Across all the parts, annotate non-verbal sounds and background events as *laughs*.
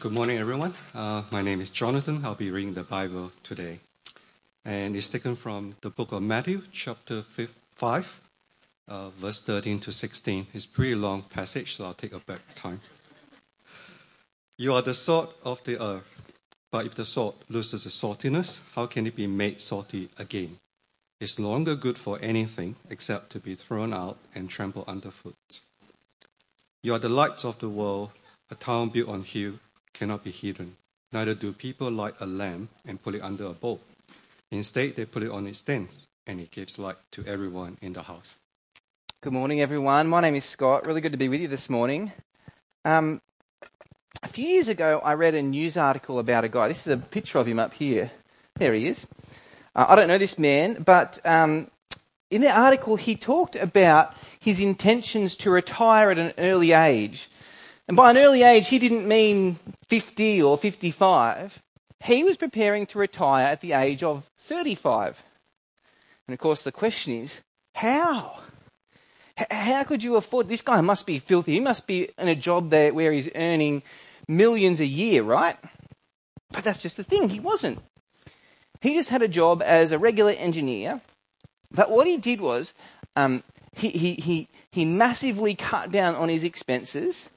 Good morning, everyone. Uh, my name is Jonathan. I'll be reading the Bible today. And it's taken from the book of Matthew, chapter 5, uh, verse 13 to 16. It's a pretty long passage, so I'll take a of time. You are the salt of the earth, but if the salt loses its saltiness, how can it be made salty again? It's no longer good for anything except to be thrown out and trampled underfoot. You are the lights of the world. A town built on hill cannot be hidden. Neither do people light a lamp and put it under a bowl. Instead, they put it on its stand, and it gives light to everyone in the house. Good morning, everyone. My name is Scott. Really good to be with you this morning. Um, a few years ago, I read a news article about a guy. This is a picture of him up here. There he is. Uh, I don't know this man, but um, in the article, he talked about his intentions to retire at an early age. And by an early age, he didn't mean 50 or 55. He was preparing to retire at the age of 35. And of course, the question is how? How could you afford? This guy must be filthy. He must be in a job there where he's earning millions a year, right? But that's just the thing. He wasn't. He just had a job as a regular engineer. But what he did was um, he, he, he, he massively cut down on his expenses.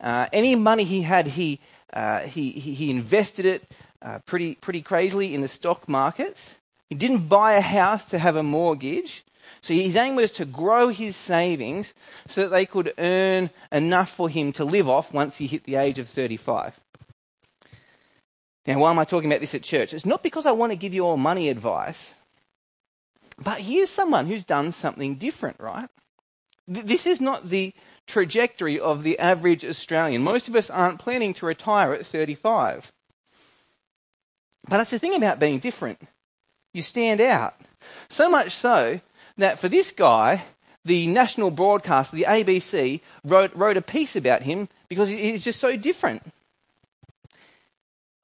Uh, any money he had, he, uh, he, he, invested it uh, pretty, pretty crazily in the stock markets. He didn't buy a house to have a mortgage. So his aim was to grow his savings so that they could earn enough for him to live off once he hit the age of 35. Now, why am I talking about this at church? It's not because I want to give you all money advice, but here's someone who's done something different, right? This is not the trajectory of the average Australian. Most of us aren't planning to retire at 35. But that's the thing about being different. You stand out. So much so that for this guy, the national broadcaster, the ABC, wrote, wrote a piece about him because he's just so different.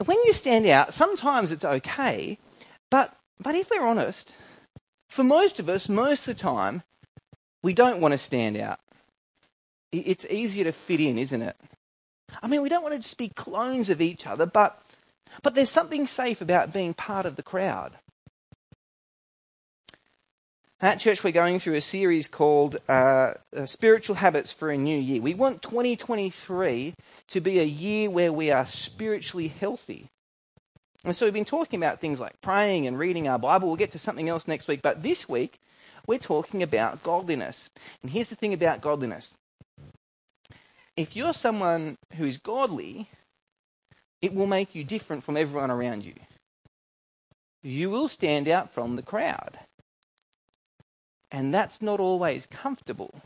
When you stand out, sometimes it's okay, but, but if we're honest, for most of us, most of the time, we don't want to stand out. It's easier to fit in, isn't it? I mean, we don't want to just be clones of each other, but, but there's something safe about being part of the crowd. At church, we're going through a series called uh, uh Spiritual Habits for a New Year. We want 2023 to be a year where we are spiritually healthy. And so we've been talking about things like praying and reading our Bible. We'll get to something else next week. But this week, we're talking about godliness. And here's the thing about godliness if you're someone who is godly, it will make you different from everyone around you. You will stand out from the crowd. And that's not always comfortable.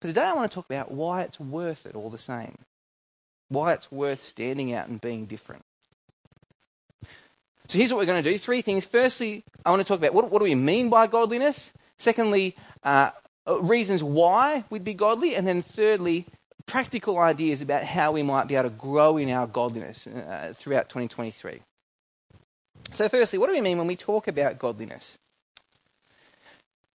But today I want to talk about why it's worth it all the same. Why it's worth standing out and being different. So here's what we're going to do three things. Firstly, I want to talk about what, what do we mean by godliness? Secondly, uh, reasons why we'd be godly. And then thirdly, practical ideas about how we might be able to grow in our godliness uh, throughout 2023. So, firstly, what do we mean when we talk about godliness?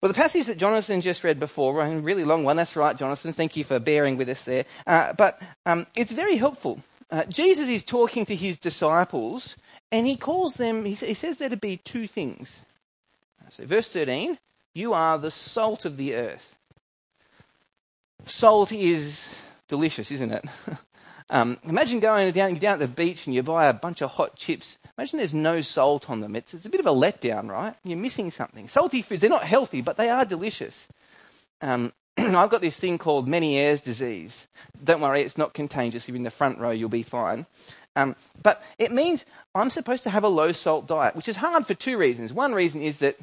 Well, the passage that Jonathan just read before, a really long one, that's right, Jonathan, thank you for bearing with us there. Uh, but um, it's very helpful. Uh, Jesus is talking to his disciples, and he calls them, he, he says there to be two things. So, verse 13, you are the salt of the earth. Salt is delicious, isn't it? *laughs* um, imagine going down, down at the beach and you buy a bunch of hot chips Imagine there's no salt on them. It's, it's a bit of a letdown, right? You're missing something. Salty foods, they're not healthy, but they are delicious. Um, *clears throat* I've got this thing called Meniere's disease. Don't worry, it's not contagious. If you're in the front row, you'll be fine. Um, but it means I'm supposed to have a low salt diet, which is hard for two reasons. One reason is that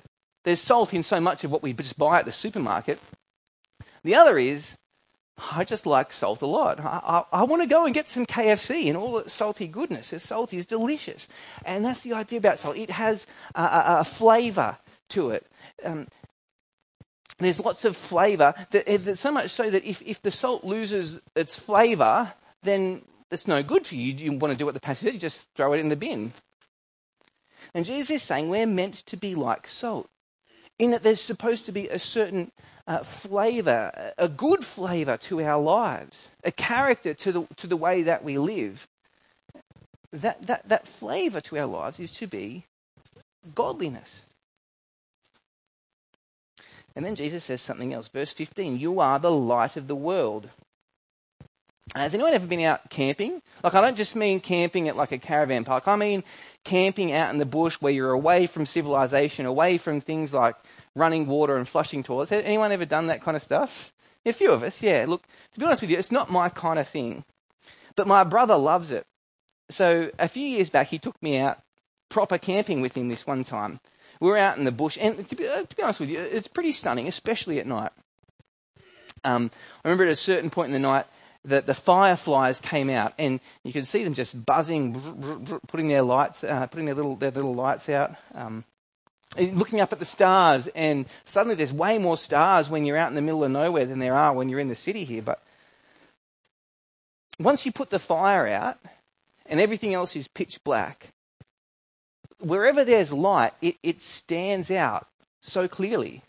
there's salt in so much of what we just buy at the supermarket. The other is I just like salt a lot. I, I, I want to go and get some KFC and all the salty goodness. It's salty, it's delicious. And that's the idea about salt. It has a, a, a flavour to it. Um, there's lots of flavour, that, so much so that if, if the salt loses its flavour, then it's no good for you. You want to do what the passage said, you just throw it in the bin. And Jesus is saying we're meant to be like salt, in that there's supposed to be a certain uh, flavour, a good flavour to our lives, a character to the, to the way that we live. that, that, that flavour to our lives is to be godliness. And then Jesus says something else. Verse 15 You are the light of the world. Has anyone ever been out camping? Like, I don't just mean camping at like a caravan park. I mean camping out in the bush where you're away from civilization, away from things like running water and flushing toilets. Has anyone ever done that kind of stuff? A few of us, yeah. Look, to be honest with you, it's not my kind of thing. But my brother loves it. So a few years back, he took me out proper camping with him this one time. We were out in the bush, and to be, uh, to be honest with you, it's pretty stunning, especially at night. Um, I remember at a certain point in the night, that the fireflies came out, and you could see them just buzzing, putting their lights, uh, putting their little their little lights out, um, looking up at the stars. And suddenly, there's way more stars when you're out in the middle of nowhere than there are when you're in the city here. But once you put the fire out, and everything else is pitch black, wherever there's light, it, it stands out so clearly.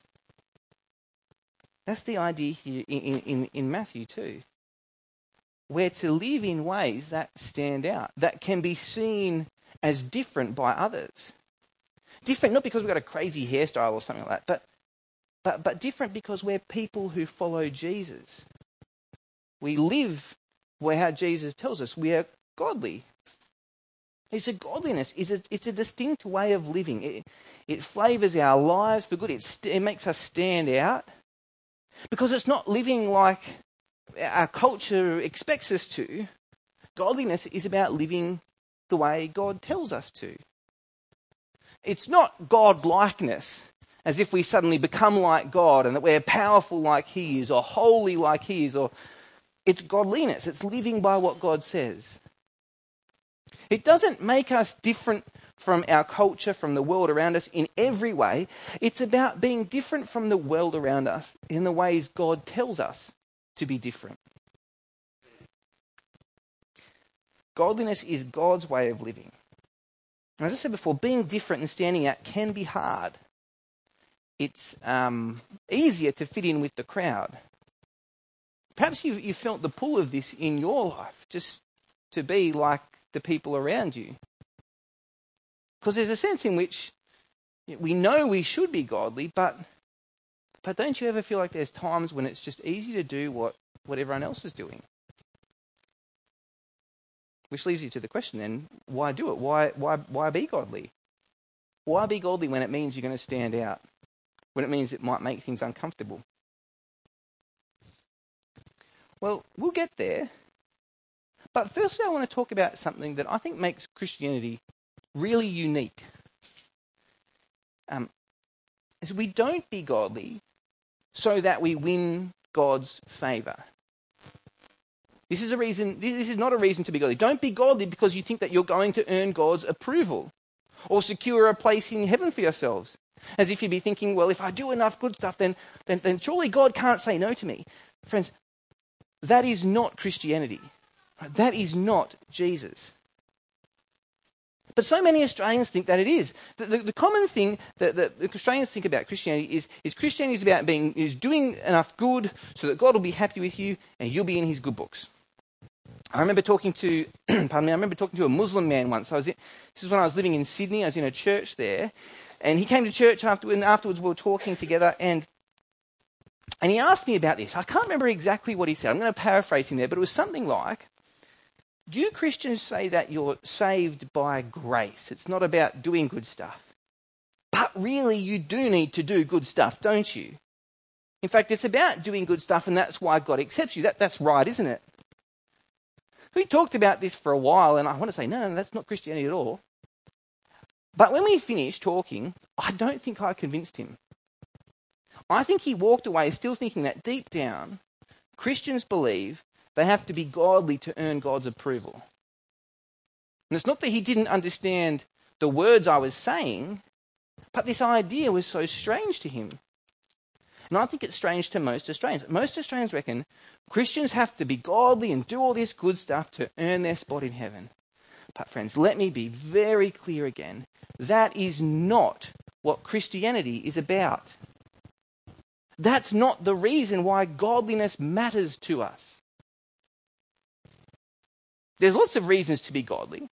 That's the idea here in, in, in Matthew too we're to live in ways that stand out, that can be seen as different by others. Different not because we've got a crazy hairstyle or something like that, but, but, but different because we're people who follow Jesus. We live where how Jesus tells us we are godly. It's a godliness. It's a, it's a distinct way of living. It, it flavors our lives for good. It, it makes us stand out because it's not living like our culture expects us to, godliness is about living the way God tells us to. It's not God likeness, as if we suddenly become like God and that we're powerful like He is, or holy like He is, or it's godliness. It's living by what God says. It doesn't make us different from our culture, from the world around us in every way. It's about being different from the world around us in the ways God tells us to be different. Godliness is God's way of living. As I said before, being different and standing out can be hard. It's um, easier to fit in with the crowd. Perhaps you've, you felt the pull of this in your life, just to be like the people around you. Because there's a sense in which we know we should be godly, but but don't you ever feel like there's times when it's just easy to do what, what everyone else is doing? Which leads you to the question then why do it? Why, why, why be godly? Why be godly when it means you're going to stand out? When it means it might make things uncomfortable? Well, we'll get there. But firstly, I want to talk about something that I think makes Christianity really unique. Um, is we don't be godly so that we win God's favor. This is a reason, this is not a reason to be godly. Don't be godly because you think that you're going to earn God's approval or secure a place in heaven for yourselves. As if you'd be thinking, well, if I do enough good stuff, then, then, then surely God can't say no to me. Friends, that is not Christianity. That is not Jesus. But so many Australians think that it is. The, the, the common thing that, that, Australians think about Christianity is, is Christianity is about being is doing enough good so that God will be happy with you and you'll be in His good books. I remember talking to, *clears throat* pardon me, I remember talking to a Muslim man once. I was in, this is when I was living in Sydney. I was in a church there, and he came to church after, and afterwards we were talking together, and and he asked me about this. I can't remember exactly what he said. I'm going to paraphrase him there, but it was something like, do Christians say that you're saved by grace? It's not about doing good stuff. But really, you do need to do good stuff, don't you? In fact, it's about doing good stuff, and that's why God accepts you. That, that's right, isn't it? We talked about this for a while, and I want to say, no, no, that's not Christianity at all. But when we finished talking, I don't think I convinced him. I think he walked away still thinking that deep down, Christians believe they have to be godly to earn God's approval. And it's not that he didn't understand the words I was saying, but this idea was so strange to him. And I think it's strange to most Australians. Most Australians reckon Christians have to be godly and do all this good stuff to earn their spot in heaven. But, friends, let me be very clear again. That is not what Christianity is about. That's not the reason why godliness matters to us. There's lots of reasons to be godly.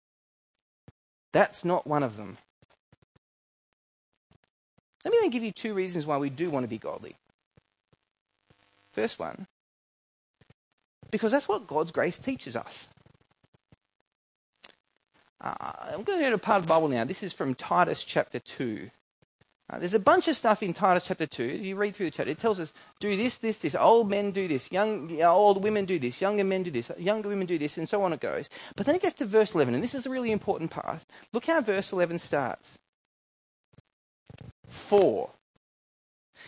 That's not one of them. Let me then give you two reasons why we do want to be godly. First one, because that's what God's grace teaches us. Uh, I'm going to go to a part of the Bible now. This is from Titus chapter 2. Uh, there's a bunch of stuff in Titus chapter 2. You read through the chapter, it tells us do this, this, this. Old men do this. Young, old women do this. Younger men do this. Younger women do this, and so on it goes. But then it gets to verse 11, and this is a really important part. Look how verse 11 starts. For.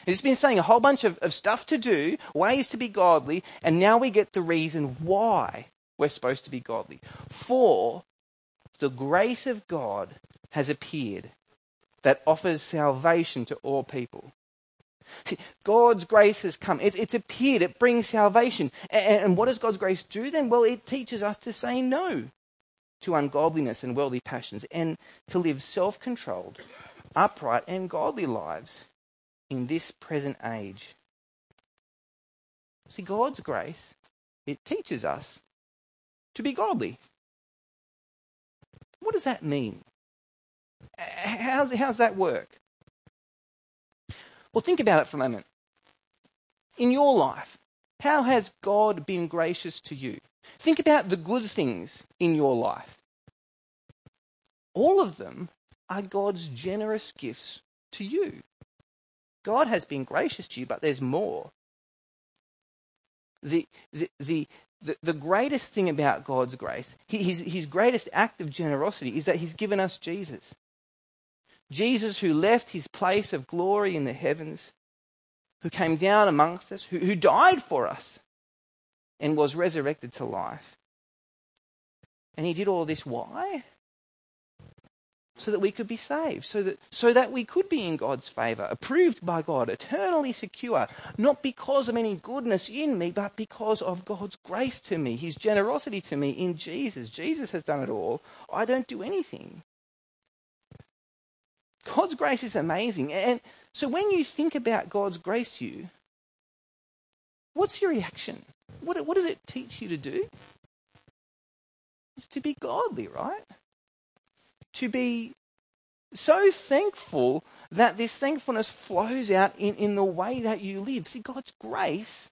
It's been saying a whole bunch of, of stuff to do, ways to be godly, and now we get the reason why we're supposed to be godly. For the grace of God has appeared that offers salvation to all people. See, God's grace has come. It, it's appeared. It brings salvation. And, and what does God's grace do then? Well, it teaches us to say no to ungodliness and worldly passions and to live self controlled, upright, and godly lives in this present age. See, God's grace, it teaches us to be godly. What does that mean? How's, how's that work? Well, think about it for a moment. In your life, how has God been gracious to you? Think about the good things in your life. All of them are God's generous gifts to you. God has been gracious to you, but there's more. The, the, the, the, the greatest thing about God's grace, his, his greatest act of generosity, is that He's given us Jesus. Jesus, who left His place of glory in the heavens, who came down amongst us, who, who died for us, and was resurrected to life. And He did all this. Why? so that we could be saved, so that, so that we could be in God's favour, approved by God, eternally secure, not because of any goodness in me, but because of God's grace to me, His generosity to me in Jesus. Jesus has done it all. I don't do anything. God's grace is amazing. And so when you think about God's grace to you, what's your reaction? What, what does it teach you to do? It's to be godly, right? to be so thankful that this thankfulness flows out in, in the way that you live. See, God's grace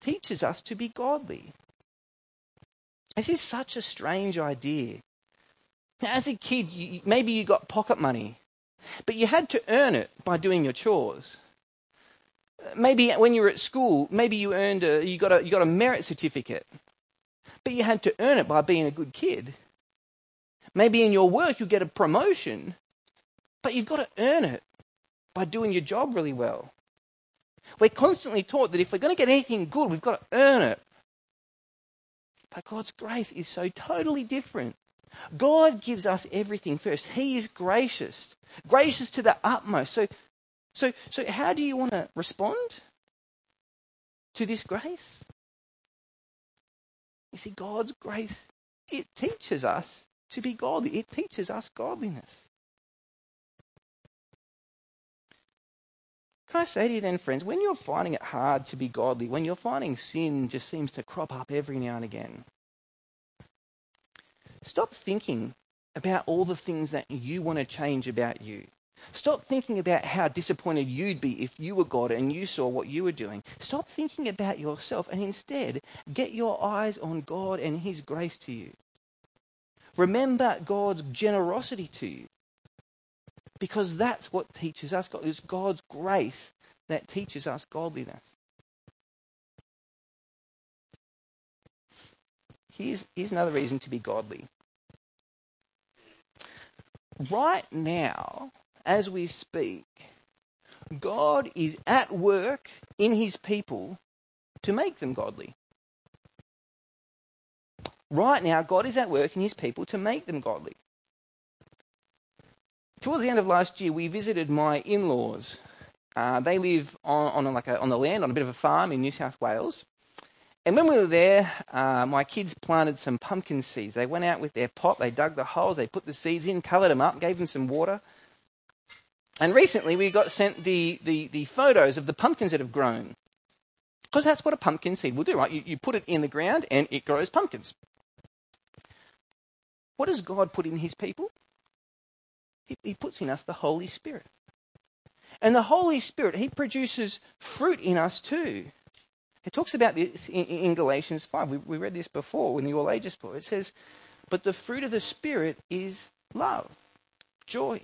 teaches us to be godly. This is such a strange idea. As a kid, you, maybe you got pocket money, but you had to earn it by doing your chores. Maybe when you were at school, maybe you earned a, you got a, you got a merit certificate, but you had to earn it by being a good kid. Maybe in your work you get a promotion, but you've got to earn it by doing your job really well. We're constantly taught that if we're going to get anything good, we've got to earn it. But God's grace is so totally different. God gives us everything first. He is gracious, gracious to the utmost. So, so, so how do you want to respond to this grace? You see, God's grace, it teaches us to be godly. It teaches us godliness. Can I say to you then, friends, when you're finding it hard to be godly, when you're finding sin just seems to crop up every now and again, stop thinking about all the things that you want to change about you. Stop thinking about how disappointed you'd be if you were God and you saw what you were doing. Stop thinking about yourself and instead get your eyes on God and His grace to you. Remember God's generosity to you. Because that's what teaches us God. It's God's grace that teaches us godliness. Here's, here's another reason to be godly. Right now, as we speak, God is at work in his people to make them godly. Right now, God is at work in his people to make them godly. Towards the end of last year, we visited my in laws. Uh, they live on, on, like a, on the land, on a bit of a farm in New South Wales. And when we were there, uh, my kids planted some pumpkin seeds. They went out with their pot, they dug the holes, they put the seeds in, covered them up, gave them some water. And recently we got sent the, the, the photos of the pumpkins that have grown. Because that's what a pumpkin seed will do, right? You, you put it in the ground and it grows pumpkins. What does God put in his people? He, he puts in us the Holy Spirit. And the Holy Spirit, He produces fruit in us too. It talks about this in, in Galatians 5. We, we, read this before in the All Ages book. It says, But the fruit of the Spirit is love, joy,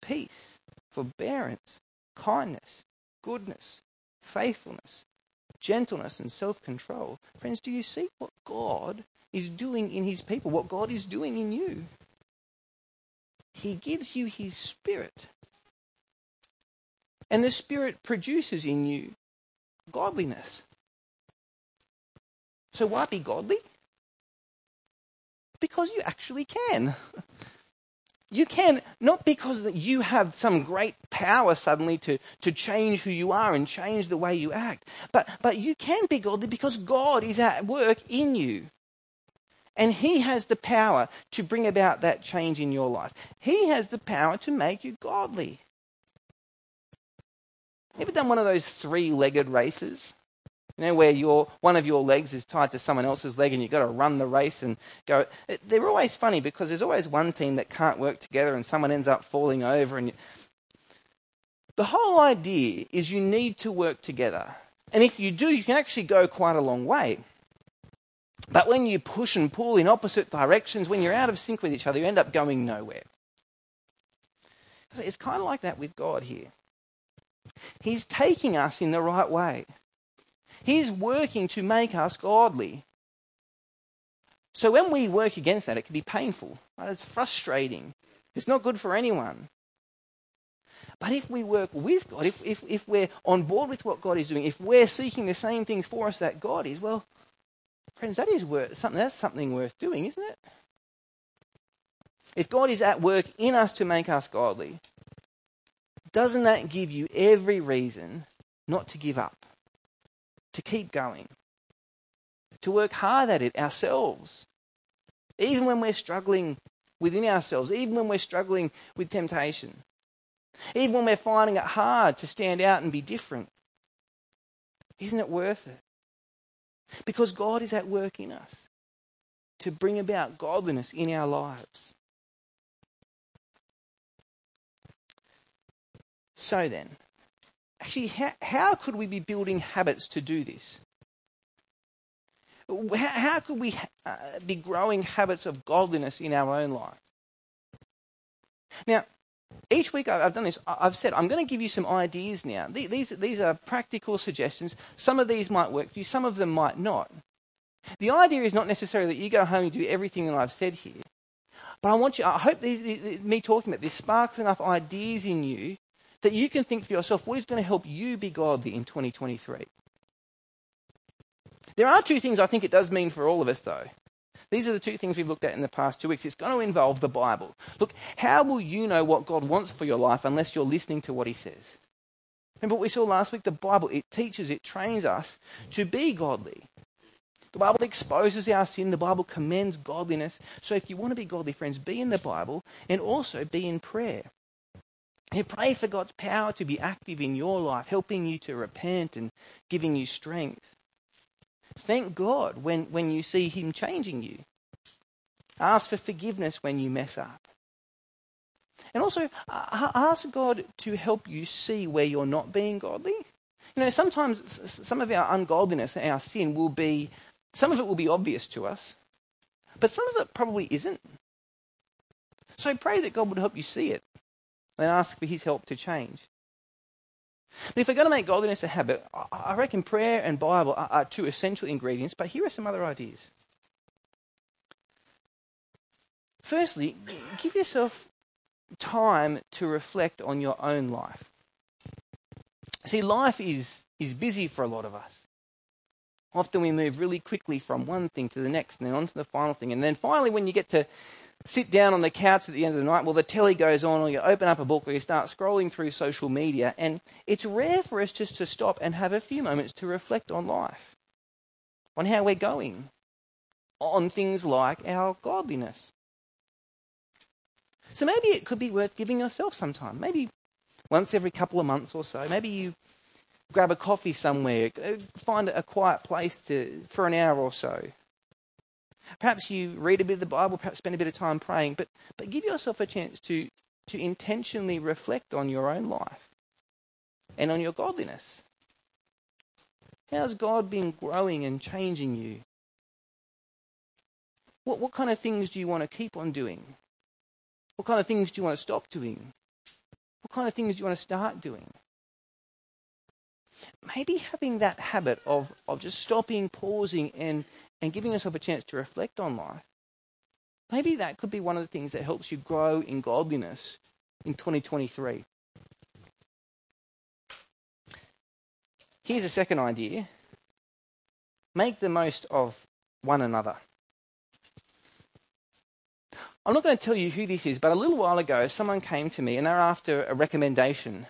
peace, forbearance, kindness, goodness, faithfulness, gentleness, and self control. Friends, do you see what God is doing in His people, what God is doing in you? He gives you His Spirit. And the Spirit produces in you godliness. So why be godly? Because you actually can. You can, not because you have some great power suddenly to, to change who you are and change the way you act, but, but you can be godly because God is at work in you. And He has the power to bring about that change in your life. He has the power to make you godly. Ever done one of those three legged races? You know, where your, one of your legs is tied to someone else's leg and you've got to run the race and go. They're always funny because there's always one team that can't work together and someone ends up falling over. And you... The whole idea is you need to work together. And if you do, you can actually go quite a long way. But when you push and pull in opposite directions, when you're out of sync with each other, you end up going nowhere. It's kind of like that with God here. He's taking us in the right way. He's working to make us godly. So when we work against that, it can be painful. Right? It's frustrating. It's not good for anyone. But if we work with God, if, if, if we're on board with what God is doing, if we're seeking the same things for us that God is, well, friends, that is worth something. That's something worth doing, isn't it? If God is at work in us to make us godly, doesn't that give you every reason not to give up, to keep going, to work hard at it ourselves? Even when we're struggling within ourselves, even when we're struggling with temptation, even when we're finding it hard to stand out and be different. Isn't it worth it? Because God is at work in us to bring about godliness in our lives. So then, actually, how, how could we be building habits to do this? How, how could we uh, be growing habits of godliness in our own life? Now, each week I've done this, I've said I'm going to give you some ideas now. These, these are practical suggestions. Some of these might work for you, some of them might not. The idea is not necessarily that you go home and do everything that I've said here. But I want you, I hope these, me talking about this sparks enough ideas in you that you can think for yourself what is going to help you be godly in 2023. There are two things I think it does mean for all of us, though. These are the two things we've looked at in the past two weeks. It's going to involve the Bible. Look, how will you know what God wants for your life unless you're listening to what He says? Remember what we saw last week? The Bible, it teaches, it trains us to be godly. The Bible exposes our sin. The Bible commends godliness. So if you want to be godly, friends, be in the Bible and also be in prayer. And pray for God's power to be active in your life, helping you to repent and giving you strength. Thank God when, when you see Him changing you. Ask for forgiveness when you mess up. And also, ask God to help you see where you're not being godly. You know, sometimes some of our ungodliness, our sin will be, some of it will be obvious to us, but some of it probably isn't. So pray that God would help you see it and ask for his help to change. But if we're going to make godliness a habit, I reckon prayer and Bible are, two essential ingredients, but here are some other ideas. Firstly, give yourself time to reflect on your own life. See, life is, is busy for a lot of us. Often we move really quickly from one thing to the next and then on to the final thing. And then finally, when you get to sit down on the couch at the end of the night, well, the telly goes on, or you open up a book, or you start scrolling through social media, and it's rare for us just to stop and have a few moments to reflect on life, on how we're going, on things like our godliness. So maybe it could be worth giving yourself some time, maybe once every couple of months or so. Maybe you grab a coffee somewhere, find a quiet place to, for an hour or so. Perhaps you read a bit of the Bible, perhaps spend a bit of time praying, but, but give yourself a chance to to intentionally reflect on your own life and on your godliness. How's God been growing and changing you? What, what kind of things do you want to keep on doing? What kind of things do you want to stop doing? What kind of things do you want to start doing? Maybe having that habit of, of just stopping, pausing, and, and giving yourself a chance to reflect on life. Maybe that could be one of the things that helps you grow in godliness in 2023. Here's a second idea make the most of one another. I'm not going to tell you who this is, but a little while ago, someone came to me and they're after a recommendation.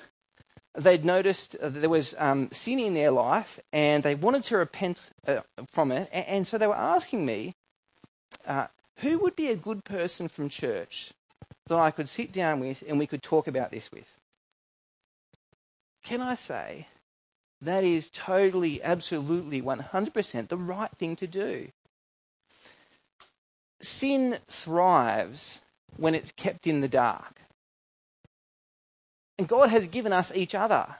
They'd noticed there was um, sin in their life and they wanted to repent uh, from it. And, and, so they were asking me, uh, who would be a good person from church that I could sit down with and we could talk about this with? Can I say that is totally, absolutely, 100% the right thing to do? sin thrives when it's kept in the dark. And God has given us each other.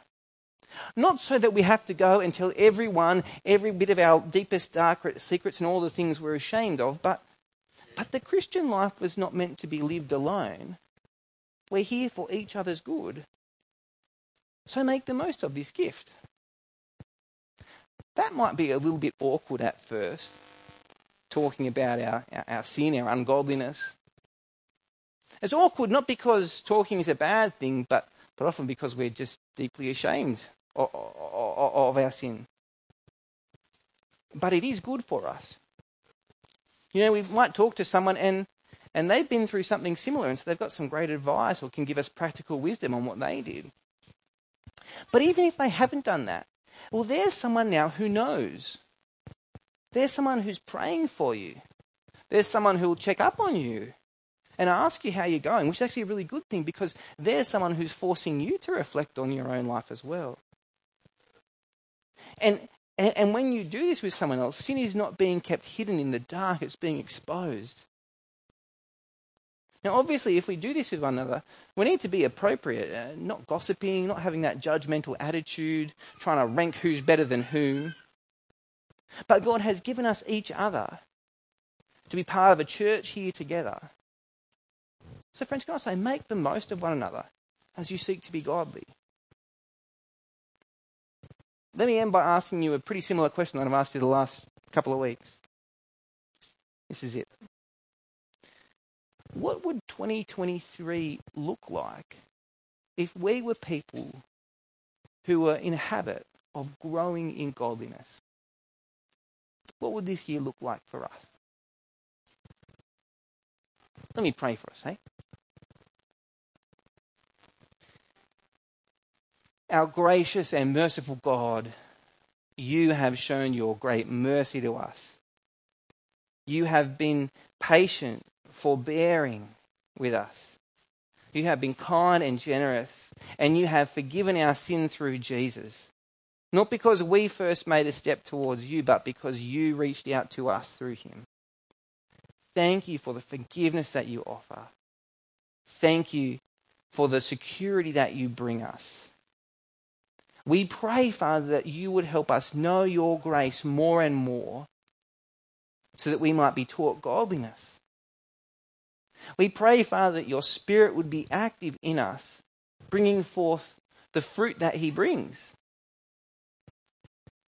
Not so that we have to go and tell everyone every bit of our deepest, dark secrets and all the things we're ashamed of, but, but the Christian life was not meant to be lived alone. We're here for each other's good. So make the most of this gift. That might be a little bit awkward at first, talking about our, our, our sin, our ungodliness. It's awkward not because talking is a bad thing, but, but often because we're just deeply ashamed of, of, of our sin. But it is good for us. You know, we might talk to someone and, and they've been through something similar, and so they've got some great advice or can give us practical wisdom on what they did. But even if they haven't done that, well, there's someone now who knows. There's someone who's praying for you. There's someone who'll check up on you and ask you how you're going, which is actually a really good thing because there's someone who's forcing you to reflect on your own life as well. And, and, and when you do this with someone else, sin is not being kept hidden in the dark, it's being exposed. Now, obviously, if we do this with one another, we need to be appropriate, uh, not gossiping, not having that judgmental attitude, trying to rank who's better than whom. But God has given us each other to be part of a church here together. So, friends, can I say, make the most of one another as you seek to be godly? Let me end by asking you a pretty similar question that I've asked you the last couple of weeks. This is it. What would 2023 look like if we were people who were in a habit of growing in godliness? What would this year look like for us? Let me pray for us, hey? Our gracious and merciful God, you have shown your great mercy to us. You have been patient, forbearing with us. You have been kind and generous, and you have forgiven our sin through Jesus. Not because we first made a step towards you, but because you reached out to us through him. Thank you for the forgiveness that you offer. Thank you for the security that you bring us. We pray, Father, that you would help us know your grace more and more so that we might be taught godliness. We pray, Father, that your Spirit would be active in us, bringing forth the fruit that he brings.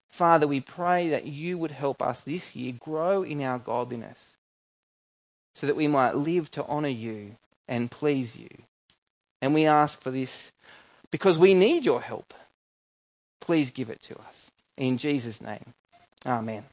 Father, we pray that you would help us this year grow in our godliness so that we might live to honor you and please you. And we ask for this because we need your help. Please give it to us. In Jesus' name, amen.